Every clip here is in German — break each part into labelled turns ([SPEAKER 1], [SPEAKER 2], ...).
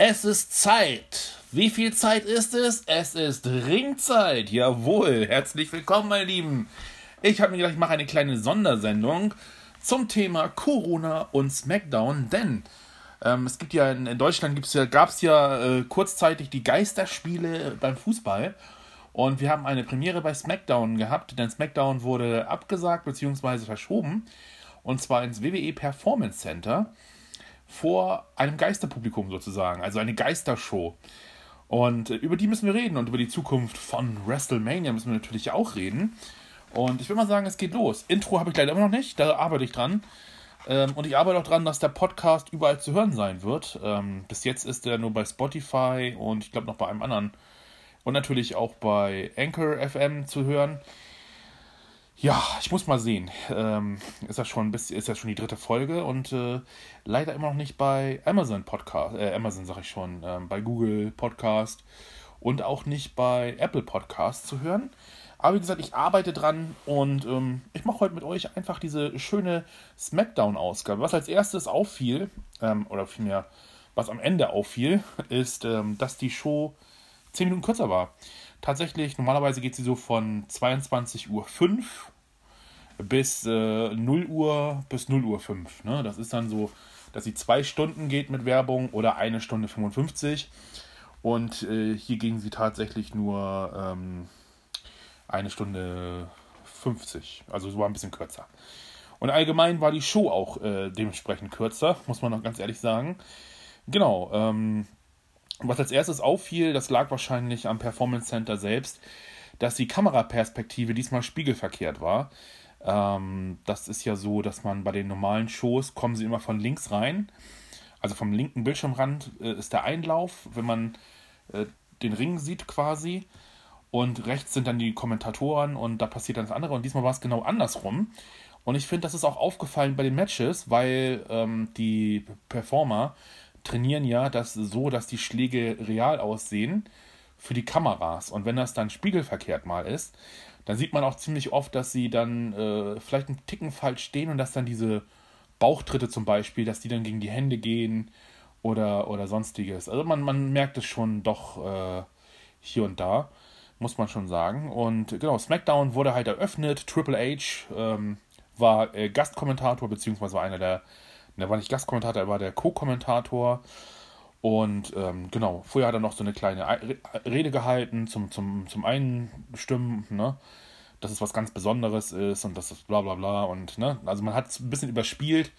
[SPEAKER 1] Es ist Zeit. Wie viel Zeit ist es? Es ist Ringzeit. Jawohl. Herzlich willkommen, meine Lieben. Ich habe mir gedacht, ich mache eine kleine Sondersendung zum Thema Corona und SmackDown, denn ähm, es gibt ja in, in Deutschland gibt's ja, gab es ja äh, kurzzeitig die Geisterspiele beim Fußball. Und wir haben eine Premiere bei SmackDown gehabt, denn SmackDown wurde abgesagt bzw. verschoben. Und zwar ins WWE Performance Center vor einem Geisterpublikum sozusagen, also eine Geistershow. Und über die müssen wir reden und über die Zukunft von WrestleMania müssen wir natürlich auch reden. Und ich will mal sagen, es geht los. Intro habe ich leider immer noch nicht, da arbeite ich dran. Ähm, und ich arbeite auch dran, dass der Podcast überall zu hören sein wird. Ähm, bis jetzt ist er nur bei Spotify und ich glaube noch bei einem anderen. Und natürlich auch bei Anchor FM zu hören. Ja, ich muss mal sehen. Ähm, ist das schon ist das schon die dritte Folge und äh, leider immer noch nicht bei Amazon Podcast, äh, Amazon sage ich schon, äh, bei Google Podcast und auch nicht bei Apple Podcast zu hören. Aber wie gesagt, ich arbeite dran und ähm, ich mache heute mit euch einfach diese schöne Smackdown-Ausgabe. Was als erstes auffiel, ähm, oder vielmehr, was am Ende auffiel, ist, ähm, dass die Show 10 Minuten kürzer war tatsächlich, normalerweise geht sie so von 22.05 Uhr bis äh, 0 Uhr bis 0 Uhr 5. Ne? Das ist dann so, dass sie zwei Stunden geht mit Werbung oder eine Stunde 55. Und äh, hier ging sie tatsächlich nur ähm, eine Stunde 50. Also so war ein bisschen kürzer. Und allgemein war die Show auch äh, dementsprechend kürzer, muss man noch ganz ehrlich sagen. Genau, ähm, was als erstes auffiel, das lag wahrscheinlich am Performance Center selbst, dass die Kameraperspektive diesmal spiegelverkehrt war. Ähm, das ist ja so, dass man bei den normalen Shows kommen sie immer von links rein. Also vom linken Bildschirmrand äh, ist der Einlauf, wenn man äh, den Ring sieht quasi. Und rechts sind dann die Kommentatoren und da passiert dann das andere. Und diesmal war es genau andersrum. Und ich finde, das ist auch aufgefallen bei den Matches, weil ähm, die Performer trainieren ja das so, dass die Schläge real aussehen für die Kameras. Und wenn das dann spiegelverkehrt mal ist, dann sieht man auch ziemlich oft, dass sie dann äh, vielleicht einen Ticken falsch stehen und dass dann diese Bauchtritte zum Beispiel, dass die dann gegen die Hände gehen oder, oder sonstiges. Also man, man merkt es schon doch äh, hier und da, muss man schon sagen. Und genau, SmackDown wurde halt eröffnet. Triple H ähm, war äh, Gastkommentator, beziehungsweise war einer der er war nicht Gastkommentator, er war der Co-Kommentator. Und ähm, genau, vorher hat er noch so eine kleine Rede gehalten zum, zum, zum Einstimmen, ne? dass es was ganz Besonderes ist und das ist bla bla bla. Und, ne? Also man hat es ein bisschen überspielt.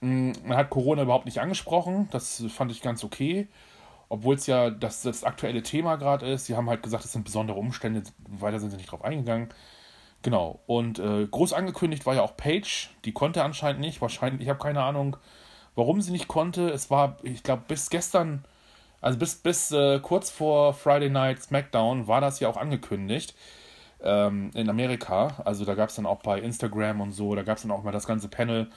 [SPEAKER 1] Mm, man hat Corona überhaupt nicht angesprochen, das fand ich ganz okay. Obwohl es ja das, das aktuelle Thema gerade ist. Sie haben halt gesagt, es sind besondere Umstände, weiter sind sie nicht drauf eingegangen. Genau. Und äh, groß angekündigt war ja auch Paige. Die konnte anscheinend nicht. Wahrscheinlich, ich habe keine Ahnung, warum sie nicht konnte. Es war, ich glaube, bis gestern, also bis, bis äh, kurz vor Friday Night SmackDown war das ja auch angekündigt. Ähm, in Amerika. Also da gab es dann auch bei Instagram und so, da gab es dann auch mal das ganze Panel,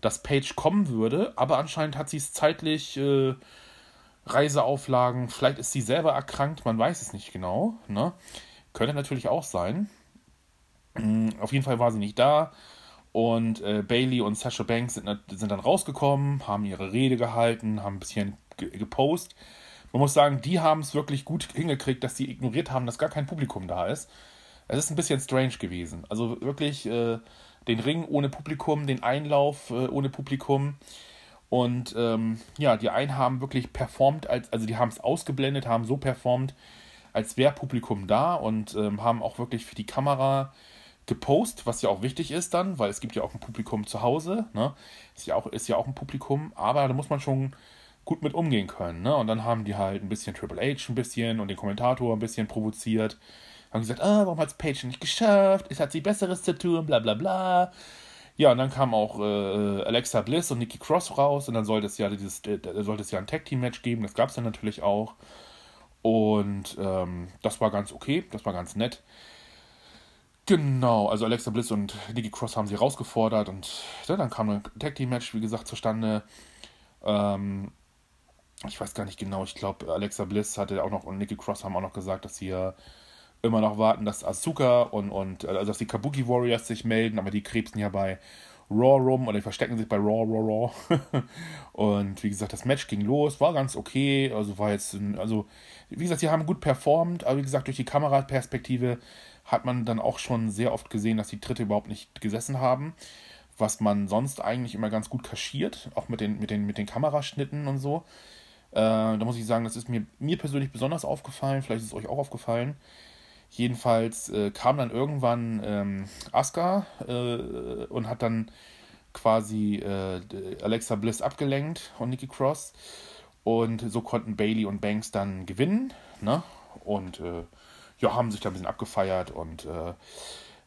[SPEAKER 1] dass Paige kommen würde. Aber anscheinend hat sie es zeitlich. Äh, Reiseauflagen, vielleicht ist sie selber erkrankt, man weiß es nicht genau. Ne? Könnte natürlich auch sein. Mm, auf jeden Fall war sie nicht da. Und äh, Bailey und Sasha Banks sind, sind, dann rausgekommen, haben ihre Rede gehalten, haben ein bisschen gepostet. Man muss sagen, die haben es wirklich gut hingekriegt, dass sie ignoriert haben, dass gar kein Publikum da ist. Es ist ein bisschen strange gewesen. Also wirklich äh, den Ring ohne Publikum, den Einlauf äh, ohne Publikum. Und ähm, ja, die einen haben wirklich performt, als, also die haben es ausgeblendet, haben so performt, als wäre Publikum da und ähm, haben auch wirklich für die Kamera gepostet, was ja auch wichtig ist dann, weil es gibt ja auch ein Publikum zu Hause, ne? Ist ja auch, ist ja auch ein Publikum, aber da muss man schon gut mit umgehen können, ne? Und dann haben die halt ein bisschen Triple H ein bisschen und den Kommentator ein bisschen provoziert. Haben gesagt, ah, warum hat es Page nicht geschafft? Es hat sie Besseres zu tun, bla bla bla. Ja, und dann kam auch äh, Alexa Bliss und Nikki Cross raus und dann sollte es ja dieses, äh, sollte es ja ein Tag Team Match geben, das gab es dann natürlich auch. Und ähm, das war ganz okay, das war ganz nett. Genau, also Alexa Bliss und Nikki Cross haben sie herausgefordert und ja, dann kam ein Tag Team Match, wie gesagt, zustande. Ähm, ich weiß gar nicht genau, ich glaube, Alexa Bliss hatte auch noch und Nikki Cross haben auch noch gesagt, dass sie ja immer noch warten, dass Asuka und, und also dass die Kabuki Warriors sich melden, aber die krebsen ja bei Raw rum oder die verstecken sich bei Raw, Raw, Raw. und wie gesagt, das Match ging los, war ganz okay. Also war jetzt, also wie gesagt, sie haben gut performt, aber wie gesagt, durch die Kameraperspektive hat man dann auch schon sehr oft gesehen, dass die Dritte überhaupt nicht gesessen haben. Was man sonst eigentlich immer ganz gut kaschiert, auch mit den, mit den, mit den Kameraschnitten und so. Äh, da muss ich sagen, das ist mir, mir persönlich besonders aufgefallen, vielleicht ist es euch auch aufgefallen. Jedenfalls äh, kam dann irgendwann ähm, Asuka äh, und hat dann quasi äh, Alexa Bliss abgelenkt und Nikki Cross. Und so konnten Bailey und Banks dann gewinnen. Ne? Und äh, ja, haben sich da ein bisschen abgefeiert und äh,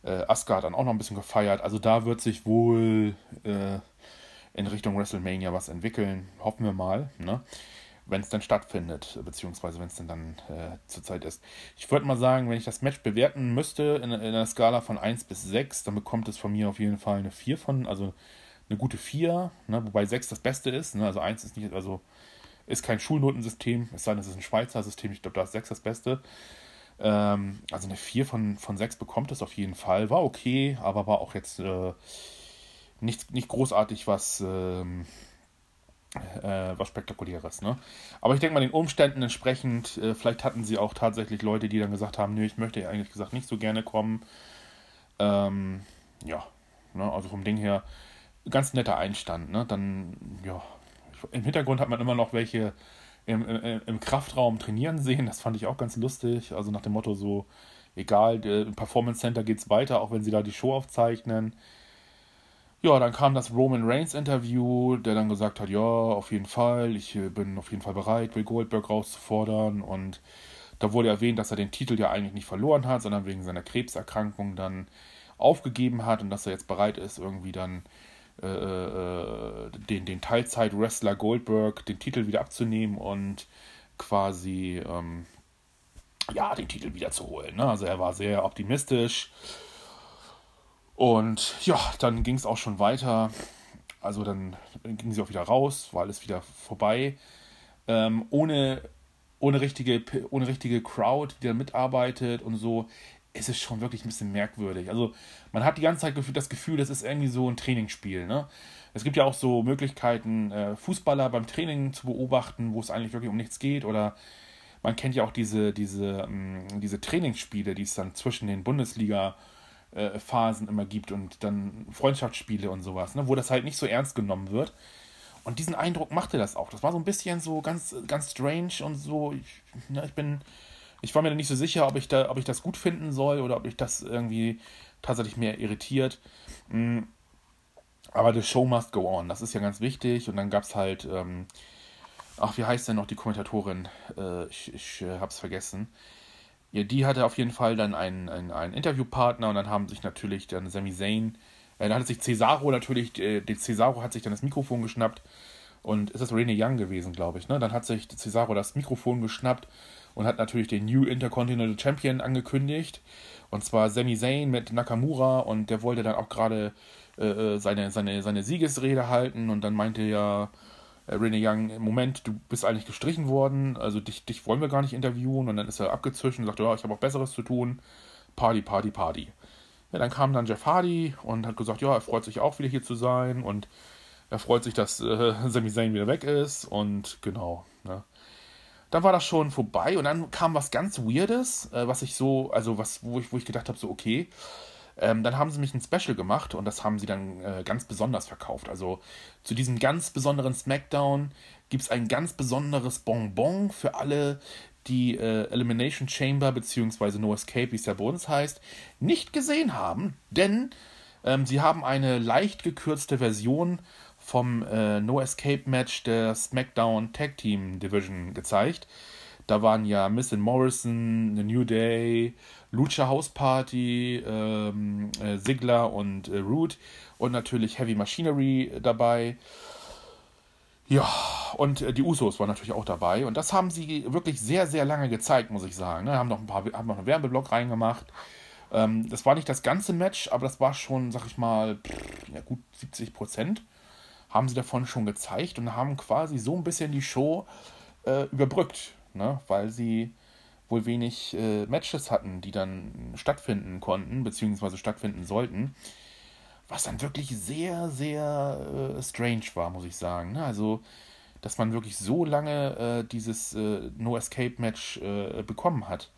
[SPEAKER 1] äh, hat dann auch noch ein bisschen gefeiert. Also da wird sich wohl äh, in Richtung WrestleMania was entwickeln. Hoffen wir mal. Ne? wenn es dann stattfindet, beziehungsweise wenn es denn dann äh, zurzeit ist. Ich würde mal sagen, wenn ich das Match bewerten müsste in, in einer Skala von 1 bis 6, dann bekommt es von mir auf jeden Fall eine 4 von, also eine gute 4, ne, wobei 6 das Beste ist. Ne, also 1 ist nicht, also ist kein Schulnotensystem, es sei denn, es ist ein Schweizer System, ich glaube, da ist 6 das Beste. Ähm, also eine 4 von, von 6 bekommt es auf jeden Fall. War okay, aber war auch jetzt äh, nicht, nicht großartig was. Ähm, äh, was Spektakuläres. Ne? Aber ich denke mal, den Umständen entsprechend, äh, vielleicht hatten sie auch tatsächlich Leute, die dann gesagt haben, nö, ich möchte eigentlich gesagt nicht so gerne kommen. Ähm, ja, ne? also vom Ding her, ganz netter Einstand. Ne? Dann, ja, im Hintergrund hat man immer noch welche im, im, im Kraftraum trainieren sehen. Das fand ich auch ganz lustig. Also nach dem Motto so, egal, im Performance Center geht es weiter, auch wenn sie da die Show aufzeichnen. Ja, dann kam das Roman Reigns Interview, der dann gesagt hat, ja, auf jeden Fall, ich äh, bin auf jeden Fall bereit, Will Goldberg rauszufordern und da wurde erwähnt, dass er den Titel ja eigentlich nicht verloren hat, sondern wegen seiner Krebserkrankung dann aufgegeben hat und dass er jetzt bereit ist, irgendwie dann den, den Teilzeit-Wrestler Goldberg den Titel wieder abzunehmen und quasi ähm, ja, den Titel wieder zu holen. Ne? Also er war sehr optimistisch und ja, dann ging es auch schon weiter. Also dann ging sie auch wieder raus, war alles wieder vorbei. Ähm, ohne, ohne, richtige, ohne richtige Crowd, die da mitarbeitet und so, ist es schon wirklich ein bisschen merkwürdig. Also man hat die ganze Zeit das Gefühl, das ist irgendwie so ein Trainingsspiel. Ne? Es gibt ja auch so Möglichkeiten, äh, Fußballer beim Training zu beobachten, wo es eigentlich wirklich um nichts geht. Oder man kennt ja auch diese, diese, ähm, diese Trainingsspiele, die es dann zwischen den Bundesliga- äh, Phasen immer gibt und dann Freundschaftsspiele und sowas, ne, wo das halt nicht so ernst genommen wird. Und diesen Eindruck machte das auch. Das war so ein bisschen so ganz, ganz strange und so. Ich, ne, ich bin, ich war mir nicht so sicher, ob ich da, ob ich das gut finden soll oder ob ich das irgendwie tatsächlich mehr irritiert. Mhm. Aber the show must go on. Das ist ja ganz wichtig. Und dann gab es halt, ähm, ach, wie heißt denn noch die Kommentatorin? Äh, ich ich äh, hab's vergessen. Ja, die hatte auf jeden Fall dann einen, einen, einen Interviewpartner und dann haben sich natürlich dann Sami Zayn, äh, dann hat sich Cesaro natürlich, äh, Cesaro hat sich dann das Mikrofon geschnappt und ist das Rene Young gewesen, glaube ich, ne? Dann hat sich Cesaro das Mikrofon geschnappt und hat natürlich den New Intercontinental Champion angekündigt und zwar Sami Zayn mit Nakamura und der wollte dann auch gerade äh, äh seine, seine, seine Siegesrede halten und dann meinte ja äh, Renee Young, Moment, du bist eigentlich gestrichen worden, also dich, dich wollen wir gar nicht interviewen. Und dann ist er abgezwischen und sagt, ja, ich habe auch Besseres zu tun. Party, Party, Party. Ja, dann kam dann Jeff Hardy und hat gesagt, ja, er freut sich auch wieder hier zu sein und er freut sich, dass äh, Sami Zayn wieder weg ist und genau. Ne. Dann war das schon vorbei und dann kam was ganz Weirdes, äh, was ich so, also was, wo ich, wo ich gedacht habe, so okay, ähm, dann haben sie mich ein Special gemacht und das haben sie dann äh, ganz besonders verkauft. Also zu diesem ganz besonderen SmackDown gibt es ein ganz besonderes Bonbon für alle, die äh, Elimination Chamber bzw. No Escape, wie es ja bei uns heißt, nicht gesehen haben. Denn ähm, sie haben eine leicht gekürzte Version vom äh, No Escape Match der SmackDown Tag Team Division gezeigt. Da waren ja Miss and Morrison, The New Day, Lucha House Party, ähm, äh, Sigler und äh, Root und natürlich Heavy Machinery dabei. Ja, und äh, die Usos waren natürlich auch dabei. Und das haben sie wirklich sehr, sehr lange gezeigt, muss ich sagen. Ne? Haben noch ein paar, haben noch einen Werbeblock reingemacht. Ähm, das war nicht das ganze Match, aber das war schon, sag ich mal, pff, ja, gut 70 Prozent haben sie davon schon gezeigt und haben quasi so ein bisschen die Show äh, überbrückt, ne? weil sie wohl wenig äh, Matches hatten, die dann stattfinden konnten, beziehungsweise stattfinden sollten. was dann wirklich sehr, sehr äh, strange war, muss ich sagen. Ne? Also, dass man wirklich so lange äh, dieses äh, No-Escape-Match äh, bekommen hat.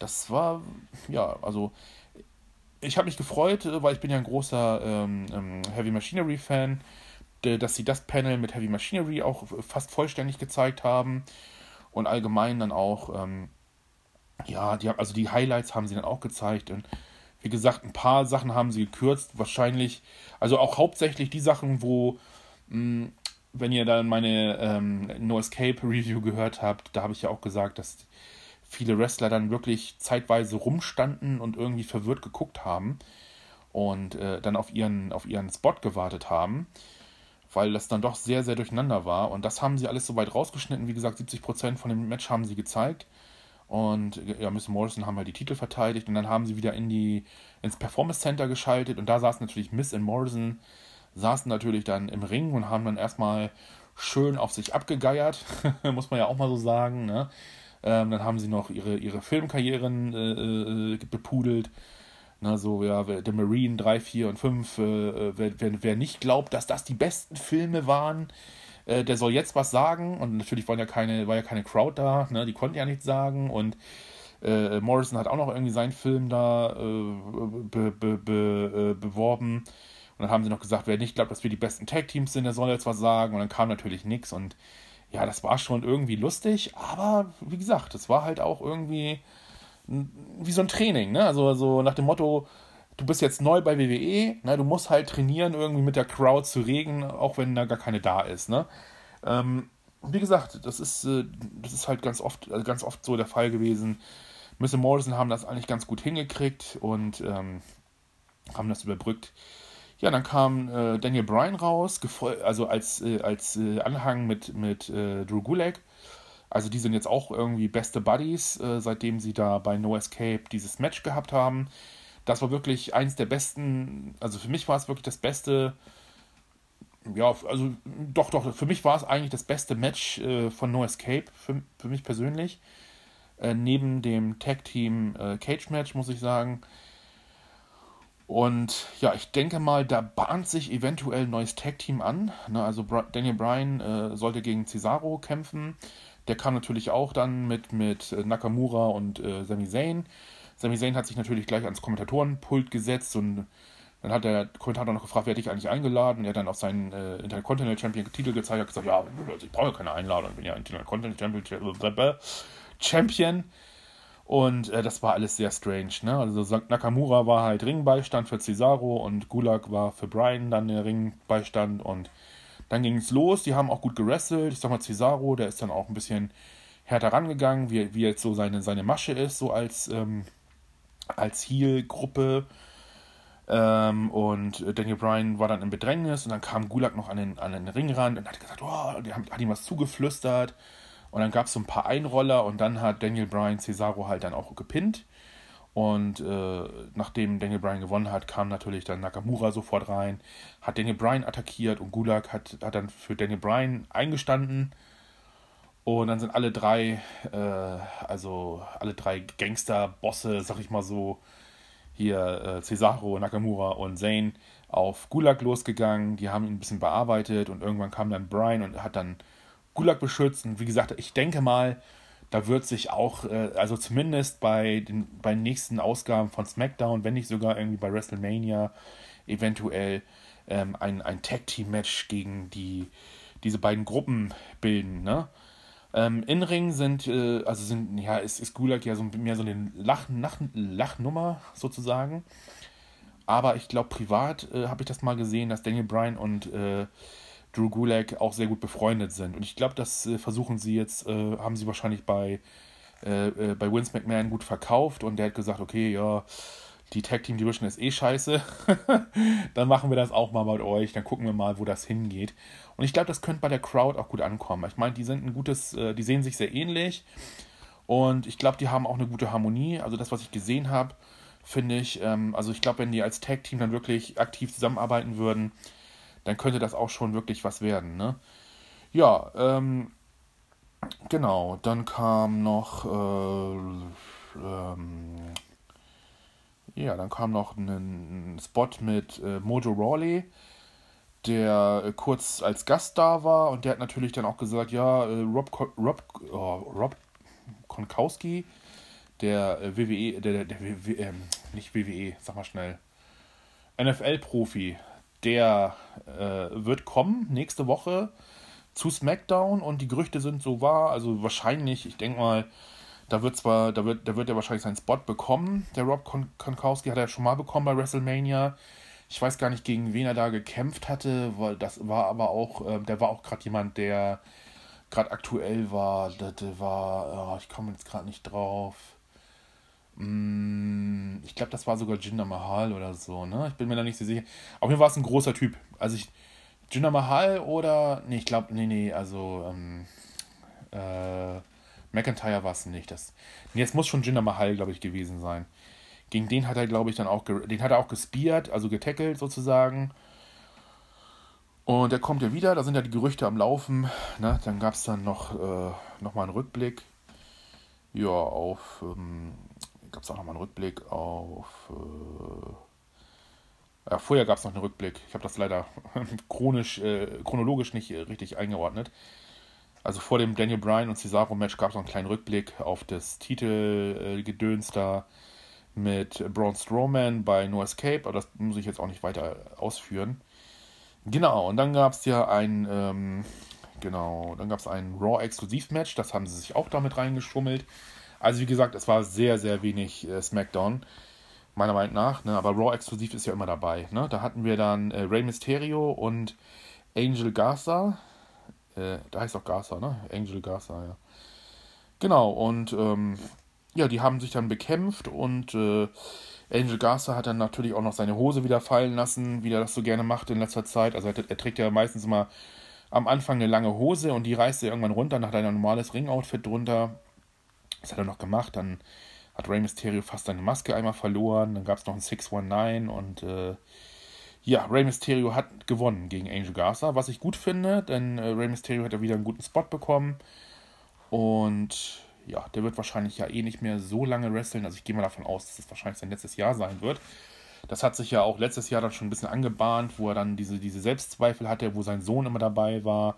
[SPEAKER 1] Das war, ja, also ich habe mich gefreut, weil ich bin ja ein großer ähm, ähm, Heavy Machinery-Fan, dass sie das Panel mit Heavy Machinery auch fast vollständig gezeigt haben und allgemein dann auch, ähm, ja, die, also die Highlights haben sie dann auch gezeigt und wie gesagt, ein paar Sachen haben sie gekürzt, wahrscheinlich, also auch hauptsächlich die Sachen, wo mh, hm, wenn ihr dann meine ähm, No Escape Review gehört habt, da habe ich ja auch gesagt, dass viele Wrestler dann wirklich zeitweise rumstanden und irgendwie verwirrt geguckt haben und äh, dann auf ihren, auf ihren Spot gewartet haben, weil das dann doch sehr, sehr durcheinander war. Und das haben sie alles so weit rausgeschnitten. Wie gesagt, 70% von dem Match haben sie gezeigt. Und ja, Miss Morrison haben halt die Titel verteidigt und dann haben sie wieder in die, ins Performance Center geschaltet und da saß natürlich Miss und Morrison saßen natürlich dann im Ring und haben dann erstmal schön auf sich abgegeiert, muss man ja auch mal so sagen. Ne? Ähm, dann haben sie noch ihre, ihre Filmkarrieren äh, äh, bepudelt. Na, so, ja, The Marine 3, 4 und 5. Äh, äh, wer, wer, wer, nicht glaubt, dass das die besten Filme waren, äh, der soll jetzt was sagen. Und natürlich war ja keine, war ja keine Crowd da, ne? die konnten ja nichts sagen. Und äh, Morrison hat auch noch irgendwie seinen Film da be, be, be, beworben. Und dann haben sie noch gesagt, wer nicht glaubt, dass wir die besten Tag-Teams sind, der soll jetzt was sagen. Und dann kam natürlich nichts. Und ja, das war schon irgendwie lustig. Aber wie gesagt, es war halt auch irgendwie wie so ein Training. Ne? Also, also nach dem Motto, du bist jetzt neu bei WWE, ne? du musst halt trainieren, irgendwie mit der Crowd zu regen, auch wenn da gar keine da ist. Ne? Ähm, wie gesagt, das ist, äh, das ist halt ganz oft, also ganz oft so der Fall gewesen. Mr. Morrison haben das eigentlich ganz gut hingekriegt und ähm, haben das überbrückt. Ja, dann kam äh, Daniel Bryan raus, also als, äh, als äh, Anhang mit, mit äh, Drew Gulak. Also die sind jetzt auch irgendwie beste Buddies, äh, seitdem sie da bei No Escape dieses Match gehabt haben. Das war wirklich eins der besten, also für mich war es wirklich das beste, ja, also doch, doch, für mich war es eigentlich das beste Match äh, von No Escape, für, für mich persönlich. neben dem Tag Team Cage Match, muss ich sagen. Und ja, ich denke mal, da bahnt sich eventuell ein neues Tag-Team an. Ne, also Daniel Bryan äh, sollte gegen Cesaro kämpfen. Der kam natürlich auch dann mit, mit äh, Nakamura und äh, Sami Zayn. Sami Zayn hat sich natürlich gleich ans Kommentatorenpult gesetzt und dann hat der Kommentator noch gefragt, wer dich eigentlich eingeladen? Und er hat dann auf seinen äh, Intercontinental Champion Titel gezeigt, hat gesagt, ja, ich brauche keine Einladung, ich bin ja Intercontinental Champion. Champion. Und äh, das war alles sehr strange. Ne? Also Nakamura war halt Ringbeistand für Cesaro und Gulag war für Brian dann der Ringbeistand. Und dann ging es los. Die haben auch gut gewrestelt. Ich sag mal, Cesaro, der ist dann auch ein bisschen härter rangegangen, wie, wie jetzt so seine, seine Masche ist, so als, ähm, als Heel-Gruppe. Ähm, und Daniel Bryan war dann im Bedrängnis und dann kam Gulag noch an den, an den Ringrand und hat gesagt, oh, der hat, hat ihm was zugeflüstert. Und dann gab es so ein paar Einroller und dann hat Daniel Bryan Cesaro halt dann auch gepinnt. Und äh, nachdem Daniel Bryan gewonnen hat, kam natürlich dann Nakamura sofort rein, hat Daniel Bryan attackiert und Gulag hat, hat dann für Daniel Bryan eingestanden. Und dann sind alle drei, äh, also alle drei Gangster-Bosse, sag ich mal so, hier äh, Cesaro, Nakamura und Zane auf Gulag losgegangen. Die haben ihn ein bisschen bearbeitet und irgendwann kam dann Bryan und hat dann Gulag beschützen. Wie gesagt, ich denke mal, da wird sich auch, äh, also zumindest bei den, bei den nächsten Ausgaben von SmackDown, wenn nicht sogar irgendwie bei WrestleMania, eventuell ähm, ein, ein Tag-Team-Match gegen die, diese beiden Gruppen bilden. Ne? Ähm, In-Ring sind, äh, also sind, ja, ist, ist Gulag ja so mehr so eine Lach, Lach, Lachnummer sozusagen. Aber ich glaube, privat äh, habe ich das mal gesehen, dass Daniel Bryan und äh, Drew Gulak auch sehr gut befreundet sind. Und ich glaube, das äh, versuchen sie jetzt, äh, haben sie wahrscheinlich bei, äh, äh, bei Vince McMahon gut verkauft und der hat gesagt, okay, ja, die Tag Team Division ist eh scheiße. dann machen wir das auch mal mit euch, dann gucken wir mal, wo das hingeht. Und ich glaube, das könnte bei der Crowd auch gut ankommen. Ich meine, die sind ein gutes, äh, die sehen sich sehr ähnlich und ich glaube, die haben auch eine gute Harmonie. Also das, was ich gesehen habe, finde ich, ähm, also ich glaube, wenn die als Tag Team dann wirklich aktiv zusammenarbeiten würden, dann könnte das auch schon wirklich was werden. Ne? Ja, ähm, genau, dann kam noch, äh, ähm, Ja, dann kam noch ein, Spot mit äh, Mojo Rawley, der äh, kurz als Gast da war und der hat natürlich dann auch gesagt, ja, äh, Rob, Rob, oh, Rob Konkowski, der äh, WWE, der, der, der ähm, nicht WWE, sag mal schnell, NFL-Profi, der äh, wird kommen nächste Woche zu SmackDown und die Gerüchte sind so wahr, also wahrscheinlich, ich denke mal, da wird zwar, da wird, da wird er wahrscheinlich seinen Spot bekommen. Der Rob Konkowski hat er schon mal bekommen bei WrestleMania. Ich weiß gar nicht, gegen wen er da gekämpft hatte, weil das war aber auch, äh, der war auch gerade jemand, der gerade aktuell war. Das war, oh, ich komme jetzt gerade nicht drauf. Mm, ich glaube, das war sogar Jinder Mahal oder so, ne? Ich bin mir da nicht so sicher. Auf jeden Fall war es ein großer Typ. Also ich, Jinder Mahal oder, nee, ich glaube, nee, nee, also, ähm, äh, McIntyre war es nicht. Das, nee, es muss schon Jinder Mahal, glaube ich, gewesen sein. Gegen den hat er, glaube ich, dann auch, den hat er auch gespiert, also getackelt sozusagen. Und der kommt ja wieder, da sind ja die Gerüchte am Laufen. Ne? Dann gab es dann noch, äh, noch mal einen Rückblick. Ja, auf, ähm, gab es auch noch mal einen Rückblick auf, äh, ja, vorher gab es noch einen Rückblick. Ich habe das leider chronisch, äh, chronologisch nicht richtig eingeordnet. Also vor dem Daniel Bryan und Cesaro-Match gab es noch einen kleinen Rückblick auf das Titelgedöns da mit Braun Strowman bei No Escape, aber das muss ich jetzt auch nicht weiter ausführen. Genau, und dann gab es ja ein, ähm, genau, dann gab es ein Raw-Exklusiv-Match, das haben sie sich auch damit reingeschummelt. Also wie gesagt, es war sehr, sehr wenig äh, SmackDown, meiner Meinung nach, ne? aber Raw-Exklusiv ist ja immer dabei. Ne? Da hatten wir dann äh, Rey Mysterio und Angel Garza, äh, da heißt auch Garza, ne? Angel Garza, ja. Genau, und ähm, ja, die haben sich dann bekämpft und äh, Angel Garza hat dann natürlich auch noch seine Hose wieder fallen lassen, wie er das so gerne macht in letzter Zeit. Also er, er trägt ja meistens immer am Anfang eine lange Hose und die reißt er irgendwann runter, hat er ein normales Ringoutfit drunter. Das hat er noch gemacht. Dann hat Rey Mysterio fast seine Maske einmal verloren. Dann gab es noch ein 619 und äh, ja, Rey Mysterio hat gewonnen gegen Angel Garza, was ich gut finde, denn äh, Rey Mysterio hat ja wieder einen guten Spot bekommen. Und ja, der wird wahrscheinlich ja eh nicht mehr so lange wresteln. Also ich gehe mal davon aus, dass es wahrscheinlich sein letztes Jahr sein wird. Das hat sich ja auch letztes Jahr dann schon ein bisschen angebahnt, wo er dann diese, diese Selbstzweifel hatte, wo sein Sohn immer dabei war.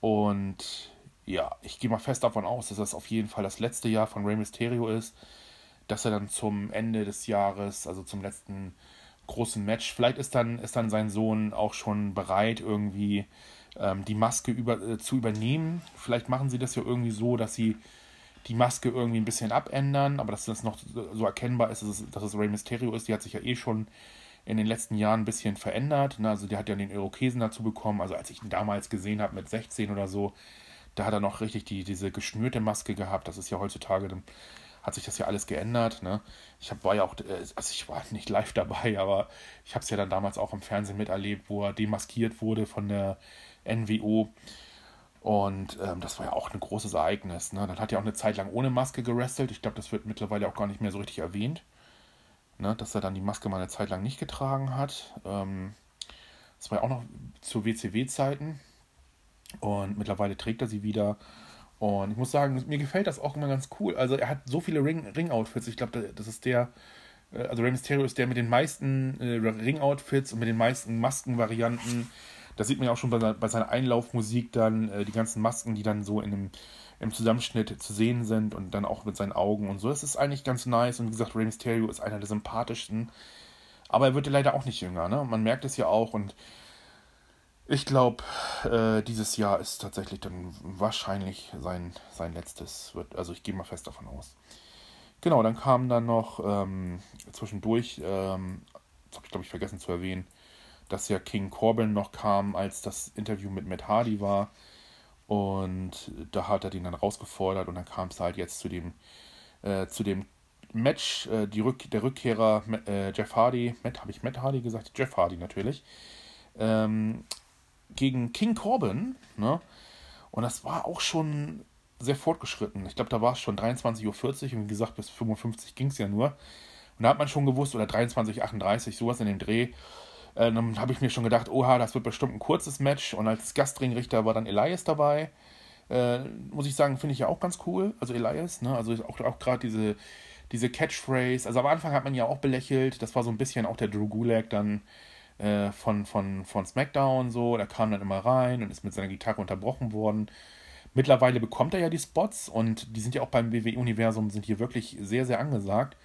[SPEAKER 1] Und ja, ich gehe mal fest davon aus, dass das auf jeden Fall das letzte Jahr von Rey Mysterio ist. Dass er dann zum Ende des Jahres, also zum letzten großen Match. Vielleicht ist dann, ist dann sein Sohn auch schon bereit, irgendwie ähm, die Maske über, äh, zu übernehmen. Vielleicht machen sie das ja irgendwie so, dass sie die Maske irgendwie ein bisschen abändern, aber dass das noch so erkennbar ist, dass es, dass es Rey Mysterio ist. Die hat sich ja eh schon in den letzten Jahren ein bisschen verändert. Ne? Also die hat ja den Irokesen dazu bekommen. Also als ich ihn damals gesehen habe mit 16 oder so, da hat er noch richtig die, diese geschnürte Maske gehabt. Das ist ja heutzutage dann hat sich das ja alles geändert. Ne? Ich hab, war ja auch, äh, also ich war nicht live dabei, aber ich habe es ja dann damals auch im Fernsehen miterlebt, wo er demaskiert wurde von der NWO. Und ähm, das war ja auch ein großes Ereignis. Ne? Dann hat er auch eine Zeit lang ohne Maske gerestelt. Ich glaube, das wird mittlerweile auch gar nicht mehr so richtig erwähnt. Ne? Dass er dann die Maske mal eine Zeit lang nicht getragen hat. Ähm, das war ja auch noch zu WCW-Zeiten. Und mittlerweile trägt er sie wieder. Und ich muss sagen, mir gefällt das auch immer ganz cool. Also er hat so viele Ring-Outfits. ich glaube, das ist der, äh, also Rey Mysterio ist der mit den meisten äh, Ring-Outfits und mit den meisten Maskenvarianten. Das sieht man ja auch schon bei, bei seiner Einlaufmusik dann, äh, die ganzen Masken, die dann so in dem, im Zusammenschnitt zu sehen sind und dann auch mit seinen Augen und so. Das ist eigentlich ganz nice. Und wie gesagt, Rey Mysterio ist einer der sympathischsten. Aber er wird ja leider auch nicht jünger, ne? Man merkt es ja auch und ich glaube, äh, dieses Jahr ist tatsächlich dann wahrscheinlich sein, sein letztes. Wird, also ich gehe mal fest davon aus. Genau, dann kam dann noch ähm, zwischendurch, ähm, das habe ich glaube ich vergessen zu erwähnen, dass ja King Corbin noch kam, als das Interview mit Matt Hardy war. Und da hat er den dann rausgefordert und dann kam es halt jetzt zu dem, äh, zu dem Match, äh, die Rück der Rückkehrer äh, Jeff Hardy, Matt, habe ich Matt Hardy gesagt? Jeff Hardy natürlich. Ähm, gegen King Corbin. Ne? Und das war auch schon sehr fortgeschritten. Ich glaube, da war es schon 23.40 Uhr und wie gesagt, bis 55 ging es ja nur. Und da hat man schon gewusst, oder 23.38 sowas in dem Dreh. Äh, dann habe ich mir schon gedacht, oha, das wird bestimmt ein kurzes Match. Und als Gastringrichter war dann Elias dabei. Äh, muss ich sagen, finde ich ja auch ganz cool. Also Elias, ne? Also auch, auch gerade diese, diese Catchphrase. Also am Anfang hat man ja auch belächelt, das war so ein bisschen auch der Drew Gulag dann äh, von, von, von SmackDown so. Der kam dann immer rein und ist mit seiner Gitarre unterbrochen worden. Mittlerweile bekommt er ja die Spots und die sind ja auch beim WWE-Universum, sind hier wirklich sehr, sehr angesagt.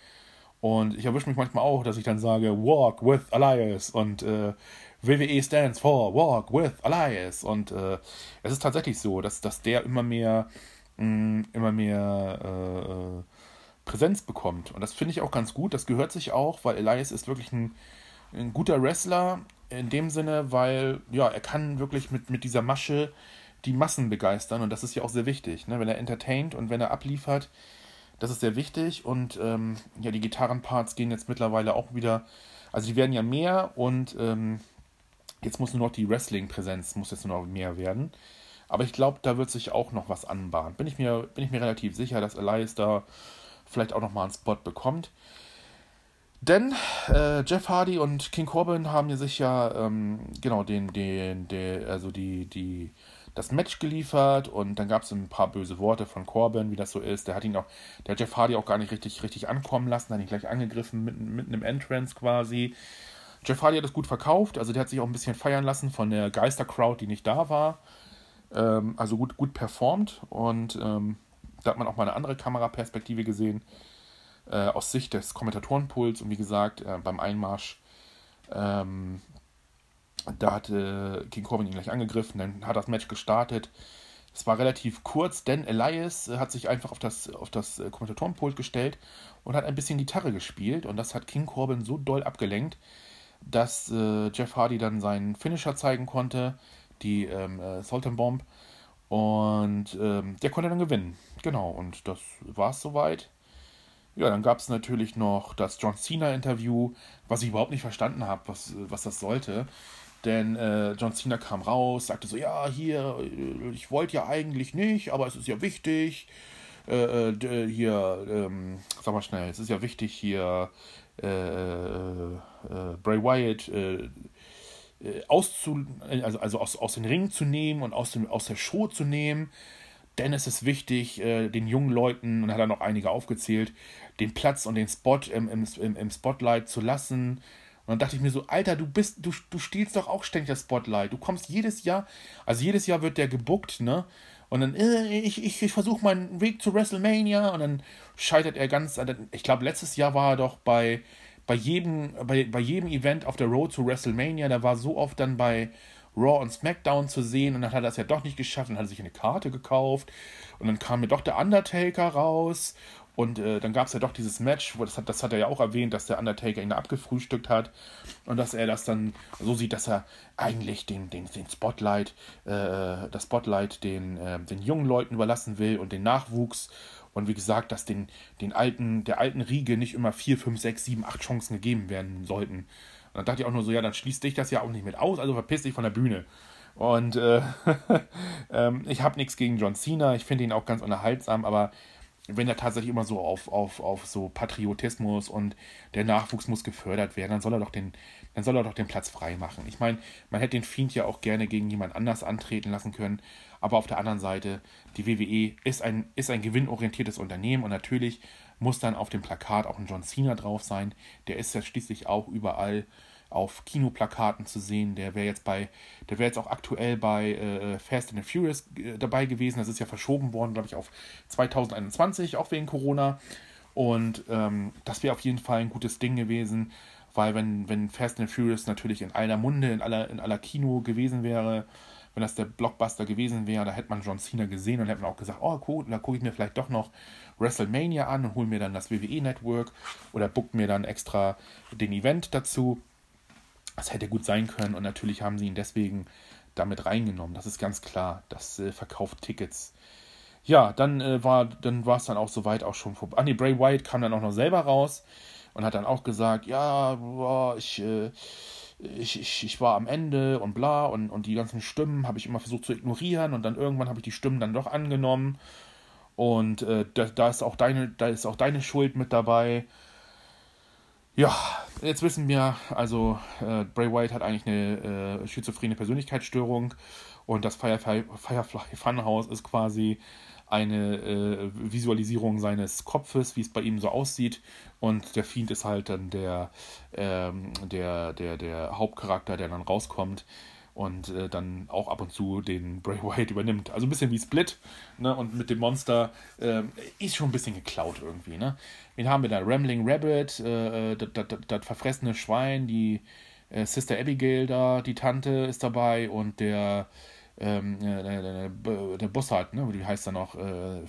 [SPEAKER 1] Und ich erwische mich manchmal auch, dass ich dann sage, Walk with Elias und äh, WWE stands for Walk with Elias. Und äh, es ist tatsächlich so, dass, dass der immer mehr, mh, mm, immer mehr äh, Präsenz bekommt. Und das finde ich auch ganz gut. Das gehört sich auch, weil Elias ist wirklich ein, ein guter Wrestler in dem Sinne, weil ja, er kann wirklich mit, mit dieser Masche die Massen begeistern und das ist ja auch sehr wichtig. Ne? Wenn er entertaint und wenn er abliefert, das ist sehr wichtig und ähm, ja, die Gitarrenparts gehen jetzt mittlerweile auch wieder, also die werden ja mehr und ähm, jetzt muss nur noch die Wrestling-Präsenz, muss jetzt nur noch mehr werden. Aber ich glaube, da wird sich auch noch was anbahnen. Bin ich mir, bin ich mir relativ sicher, dass Elias da vielleicht auch nochmal einen Spot bekommt. Denn äh, Jeff Hardy und King Corbin haben sich ja ähm, genau den, den, den, also die, die das Match geliefert und dann gab es ein paar böse Worte von Corbin, wie das so ist. Der hat ihn auch, der Jeff Hardy auch gar nicht richtig, richtig ankommen lassen, hat ihn gleich angegriffen, mitten, mitten im Entrance quasi. Jeff Hardy hat das gut verkauft, also der hat sich auch ein bisschen feiern lassen von der Geister-Crowd, die nicht da war. Ähm, also gut, gut performt und ähm, da hat man auch mal eine andere Kameraperspektive gesehen, äh, aus Sicht des Kommentatorenpuls und wie gesagt, äh, beim Einmarsch ähm, da hatte King Corbin ihn gleich angegriffen, dann hat das Match gestartet. Es war relativ kurz, denn Elias hat sich einfach auf das, auf das Kommentatorenpult gestellt und hat ein bisschen Gitarre gespielt. Und das hat King Corbin so doll abgelenkt, dass äh, Jeff Hardy dann seinen Finisher zeigen konnte, die ähm, äh, Sultan Bomb. Und ähm, der konnte dann gewinnen. Genau, und das war es soweit. Ja, dann gab es natürlich noch das John Cena-Interview, was ich überhaupt nicht verstanden habe, was, was das sollte. Denn äh, John Cena kam raus, sagte so, ja, hier, äh, ich wollte ja eigentlich nicht, aber es ist ja wichtig. Äh, äh, hier, ähm, sag mal schnell, es ist ja wichtig, hier äh, äh, Bray Wyatt auszu, also, also aus, aus den Ringen zu nehmen und aus, dem, aus der Show zu nehmen. Denn es ist wichtig, den jungen Leuten, und hat er noch einige aufgezählt, den Platz und den Spot im, im, im Spotlight zu lassen und dann dachte ich mir so, Alter, du bist, du, du stiehlst doch auch ständig das Spotlight. Du kommst jedes Jahr, also jedes Jahr wird der gebuckt, ne? Und dann, äh, ich, ich, ich versuche meinen Weg zu WrestleMania und dann scheitert er ganz. Ich glaube, letztes Jahr war er doch bei, bei, jedem, bei, bei jedem Event auf der Road zu WrestleMania, der war so oft dann bei Raw und SmackDown zu sehen und dann hat er das ja doch nicht geschafft und hat sich eine Karte gekauft und dann kam mir doch der Undertaker raus und äh, dann gab es ja doch dieses Match, wo das hat, das hat er ja auch erwähnt, dass der Undertaker ihn abgefrühstückt hat und dass er das dann so sieht, dass er eigentlich den, den, den Spotlight, äh, das Spotlight den, äh, den jungen Leuten überlassen will und den Nachwuchs. Und wie gesagt, dass den, den alten, der alten Riege nicht immer vier, fünf, sechs, sieben, acht Chancen gegeben werden sollten. Und dann dachte ich auch nur so, ja, dann schließt dich das ja auch nicht mit aus, also verpiss dich von der Bühne. Und äh, ähm, ich habe nichts gegen John Cena, ich finde ihn auch ganz unterhaltsam, aber wenn er tatsächlich immer so auf, auf, auf so Patriotismus und der Nachwuchs muss gefördert werden, dann soll er doch den, dann soll er doch den Platz frei machen. Ich meine, man hätte den Fiend ja auch gerne gegen jemand anders antreten lassen können, aber auf der anderen Seite, die WWE ist ein, ist ein gewinnorientiertes Unternehmen und natürlich muss dann auf dem Plakat auch ein John Cena drauf sein. Der ist ja schließlich auch überall auf Kinoplakaten zu sehen. Der wäre jetzt bei, der wäre jetzt auch aktuell bei äh, Fast and the Furious äh, dabei gewesen. Das ist ja verschoben worden, glaube ich, auf 2021, auch wegen Corona. Und ähm, das wäre auf jeden Fall ein gutes Ding gewesen, weil wenn, wenn Fast and the Furious natürlich in aller Munde, in aller, in aller Kino gewesen wäre, wenn das der Blockbuster gewesen wäre, da hätte man John Cena gesehen und hätte man auch gesagt, oh cool, da gucke ich mir vielleicht doch noch WrestleMania an und hole mir dann das WWE Network oder book mir dann extra den Event dazu. Das hätte gut sein können und natürlich haben sie ihn deswegen damit reingenommen. Das ist ganz klar. Das äh, verkauft Tickets. Ja, dann äh, war dann es dann auch soweit auch schon vorbei. Ah nee, Bray Wyatt kam dann auch noch selber raus und hat dann auch gesagt, ja, boah, ich, äh, ich, ich, ich war am Ende und bla und, und die ganzen Stimmen habe ich immer versucht zu ignorieren und dann irgendwann habe ich die Stimmen dann doch angenommen und äh, da, da ist auch deine da ist auch deine Schuld mit dabei ja, jetzt wissen wir, also äh, Bray Wyatt hat eigentlich eine äh, schizophrene Persönlichkeitsstörung und das Firefly, Firefly Funhouse ist quasi eine äh, Visualisierung seines Kopfes, wie es bei ihm so aussieht. Und der Fiend ist halt dann der, ähm, der, der, der Hauptcharakter, der dann rauskommt und äh, dann auch ab und zu den Bray Wyatt übernimmt. Also ein bisschen wie Split, ne? Und mit dem Monster äh, ist schon ein bisschen geklaut irgendwie, ne? Wen haben wir da? Rambling Rabbit, äh, äh das verfressene Schwein, die äh, Sister Abigail da, die Tante ist dabei und der ähm, äh, der, der, der Bussard, ne? Wie heißt er noch? Äh,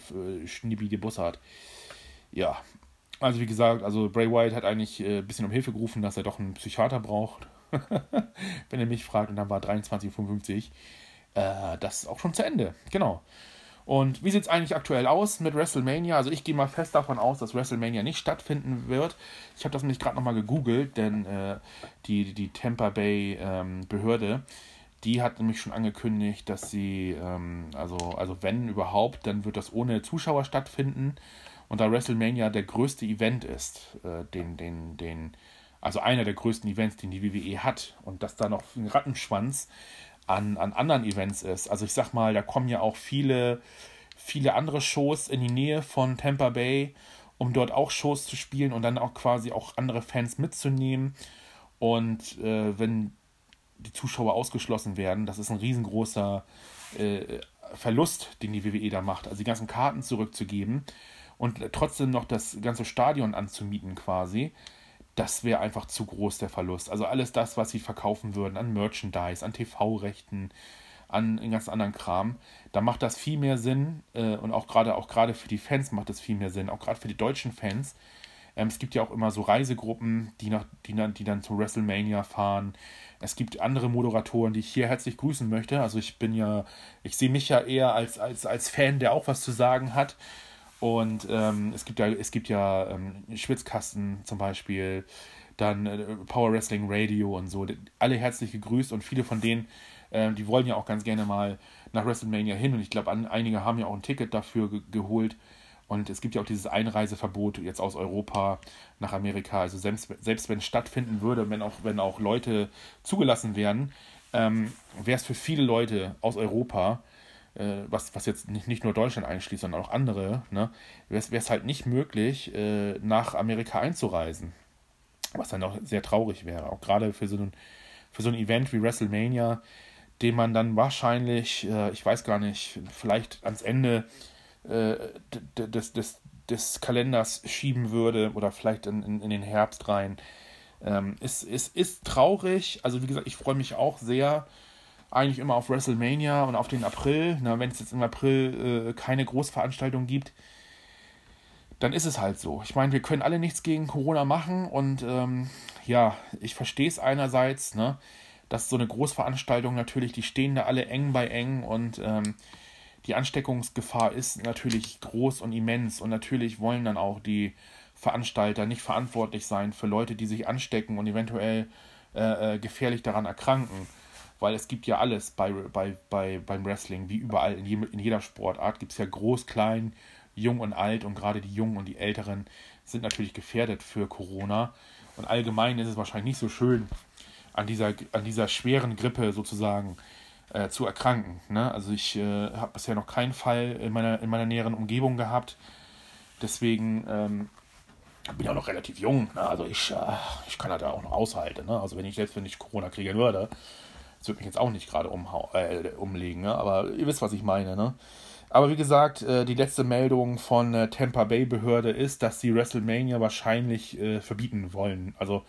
[SPEAKER 1] Schnibbi de Bussard. Ja. Also wie gesagt, also Bray Wyatt hat eigentlich ein bisschen um Hilfe gerufen, dass er doch einen Psychiater braucht wenn ihr mich fragt. Und dann war 23.55 äh, das ist auch schon zu Ende. Genau. Und wie sieht es eigentlich aktuell aus mit WrestleMania? Also ich gehe mal fest davon aus, dass WrestleMania nicht stattfinden wird. Ich habe das nämlich gerade nochmal gegoogelt, denn äh, die, die Tampa Bay ähm, Behörde, die hat nämlich schon angekündigt, dass sie, ähm, also, also wenn überhaupt, dann wird das ohne Zuschauer stattfinden. Und da WrestleMania der größte Event ist, äh, den, den, den also einer der größten Events, den die WWE hat. Und dass da noch ein Rattenschwanz an, an anderen Events ist. Also ich sag mal, da kommen ja auch viele, viele andere Shows in die Nähe von Tampa Bay, um dort auch Shows zu spielen und dann auch quasi auch andere Fans mitzunehmen. Und äh, wenn die Zuschauer ausgeschlossen werden, das ist ein riesengroßer äh, Verlust, den die WWE da macht. Also die ganzen Karten zurückzugeben und trotzdem noch das ganze Stadion anzumieten quasi das wäre einfach zu groß der Verlust. Also alles das, was sie verkaufen würden an Merchandise, an TV-Rechten, an ganz anderen Kram, da macht das viel mehr Sinn äh, und auch gerade auch gerade für die Fans macht das viel mehr Sinn, auch gerade für die deutschen Fans. Ähm, es gibt ja auch immer so Reisegruppen, die, nach, die, die dann zu WrestleMania fahren. Es gibt andere Moderatoren, die ich hier herzlich grüßen möchte. Also ich bin ja, ich sehe mich ja eher als, als, als Fan, der auch was zu sagen hat. Und ähm, es gibt ja, es gibt ja ähm, Schwitzkasten zum Beispiel, dann äh, Power Wrestling Radio und so. Alle herzlich gegrüßt und viele von denen, äh, die wollen ja auch ganz gerne mal nach WrestleMania hin. Und ich glaube, einige haben ja auch ein Ticket dafür ge geholt. Und es gibt ja auch dieses Einreiseverbot jetzt aus Europa nach Amerika. Also selbst, selbst wenn es stattfinden würde, wenn auch, wenn auch Leute zugelassen werden, ähm, wäre es für viele Leute aus Europa äh, was, was jetzt nicht, nicht nur Deutschland einschließt, sondern auch andere, ne, wäre es halt nicht möglich, äh, nach Amerika einzureisen. Was dann auch sehr traurig wäre. Auch gerade für so ein, für so ein Event wie WrestleMania, den man dann wahrscheinlich, äh, ich weiß gar nicht, vielleicht ans Ende äh, des, des, des Kalenders schieben würde oder vielleicht in, in, in den Herbst rein. Ähm, es, es ist traurig. Also wie gesagt, ich freue mich auch sehr eigentlich immer auf WrestleMania und auf den April. Na, wenn es jetzt im April äh, keine Großveranstaltung gibt, dann ist es halt so. Ich meine, wir können alle nichts gegen Corona machen und ähm, ja, ich verstehe es einerseits, ne, dass so eine Großveranstaltung natürlich, die stehen da alle eng bei eng und ähm, die Ansteckungsgefahr ist natürlich groß und immens und natürlich wollen dann auch die Veranstalter nicht verantwortlich sein für Leute, die sich anstecken und eventuell äh, äh gefährlich daran erkranken weil es gibt ja alles bei, bei, bei, beim Wrestling, wie überall, in, je, in jeder Sportart gibt es ja groß, klein, jung und alt und gerade die Jungen und die Älteren sind natürlich gefährdet für Corona. Und allgemein ist es wahrscheinlich nicht so schön, an dieser, an dieser schweren Grippe sozusagen äh, zu erkranken. Ne? Also ich äh, habe bisher noch keinen Fall in meiner, in meiner näheren Umgebung gehabt. Deswegen ähm, bin ich auch noch relativ jung. Ne? Also ich, äh, ich kann das ja auch noch aushalten. Ne? Also wenn ich selbst wenn ich Corona kriegen würde, das würde mich jetzt auch nicht gerade äh, umlegen, ne? aber ihr wisst, was ich meine. Ne? Aber wie gesagt, äh, die letzte Meldung von äh, Tampa Bay Behörde ist, dass sie WrestleMania wahrscheinlich äh, verbieten wollen, also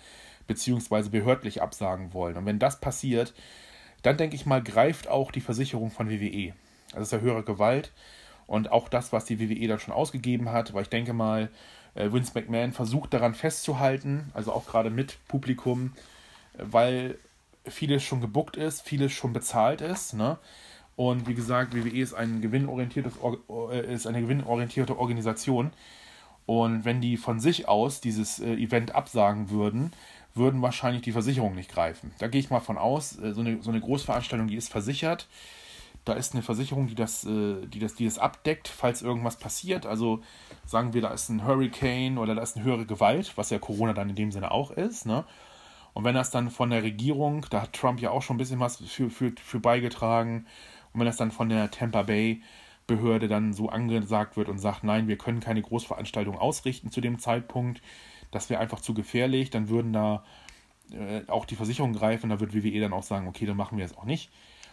[SPEAKER 1] beziehungsweise behördlich absagen wollen. Und wenn das passiert, dann denke ich mal, greift auch die Versicherung von WWE. Das ist ja höhere Gewalt und auch das, was die WWE dann schon ausgegeben hat, weil ich denke mal, äh, Vince McMahon versucht daran festzuhalten, also auch gerade mit Publikum, weil vieles schon gebuckt ist, vieles schon bezahlt ist. Ne? Und wie gesagt, WWE ist, ein gewinnorientiertes, äh, ist eine gewinnorientierte Organisation. Und wenn die von sich aus dieses äh, Event absagen würden, würden wahrscheinlich die Versicherungen nicht greifen. Da gehe ich mal von aus, äh, so, eine, so eine Großveranstaltung, die ist versichert. Da ist eine Versicherung, die das, die, das, die das abdeckt, falls irgendwas passiert. Also sagen wir, da ist ein Hurricane oder da ist eine höhere Gewalt, was ja Corona dann in dem Sinne auch ist. Ne? Und wenn das dann von der Regierung, da hat Trump ja auch schon ein bisschen was für, für, für beigetragen, und wenn das dann von der Tampa Bay Behörde dann so angesagt wird und sagt, nein, wir können keine Großveranstaltung ausrichten zu dem Zeitpunkt, das wäre einfach zu gefährlich, dann würden da äh, auch die Versicherungen greifen, da wird WWE dann auch sagen, okay, dann machen wir es auch nicht.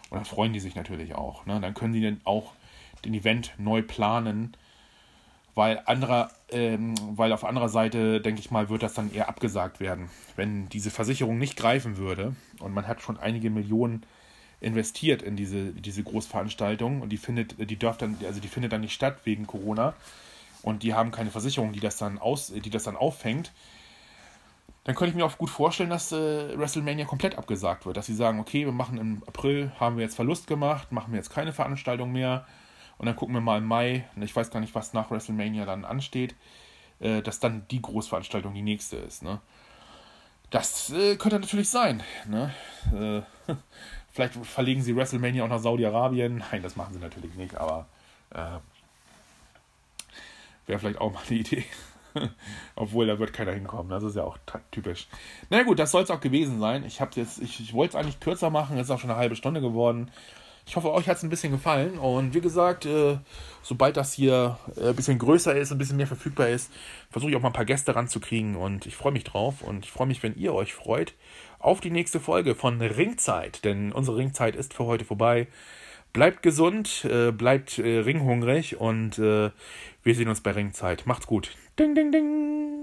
[SPEAKER 1] Und dann freuen die sich natürlich auch. Ne? Dann können sie dann auch den Event neu planen, weil anderer, ähm, weil auf anderer Seite, denke ich mal, wird das dann eher abgesagt werden. Wenn diese Versicherung nicht greifen würde und man hat schon einige Millionen investiert in diese, diese Großveranstaltung und die findet, die darf dann, also die findet dann nicht statt wegen Corona und die haben keine Versicherung, die das dann aus, die das dann auffängt, dann könnte ich mir auch gut vorstellen, dass äh, WrestleMania komplett abgesagt wird. Dass sie sagen, okay, wir machen im April, haben wir jetzt Verlust gemacht, machen wir jetzt keine Veranstaltung mehr. Und dann gucken wir mal im Mai, ich weiß gar nicht, was nach WrestleMania dann ansteht, äh, dass dann die Großveranstaltung die nächste ist. Ne? Das äh, könnte natürlich sein. Ne? Äh, vielleicht verlegen sie WrestleMania auch nach Saudi-Arabien. Nein, das machen sie natürlich nicht, aber äh, wäre vielleicht auch mal eine Idee. Obwohl, da wird keiner hinkommen. Das ist ja auch typisch. Na gut, das soll es auch gewesen sein. Ich, ich, ich wollte es eigentlich kürzer machen. Es ist auch schon eine halbe Stunde geworden. Ich hoffe, euch hat es ein bisschen gefallen. Und wie gesagt, äh, sobald das hier äh, ein bisschen größer ist, ein bisschen mehr verfügbar ist, versuche ich auch mal ein paar Gäste ranzukriegen. Und ich freue mich drauf. Und ich freue mich, wenn ihr euch freut, auf die nächste Folge von Ringzeit. Denn unsere Ringzeit ist für heute vorbei. Bleibt gesund, äh, bleibt äh, ringhungrig und äh, wir sehen uns bei Ringzeit. Macht's gut. Ding, ding, ding.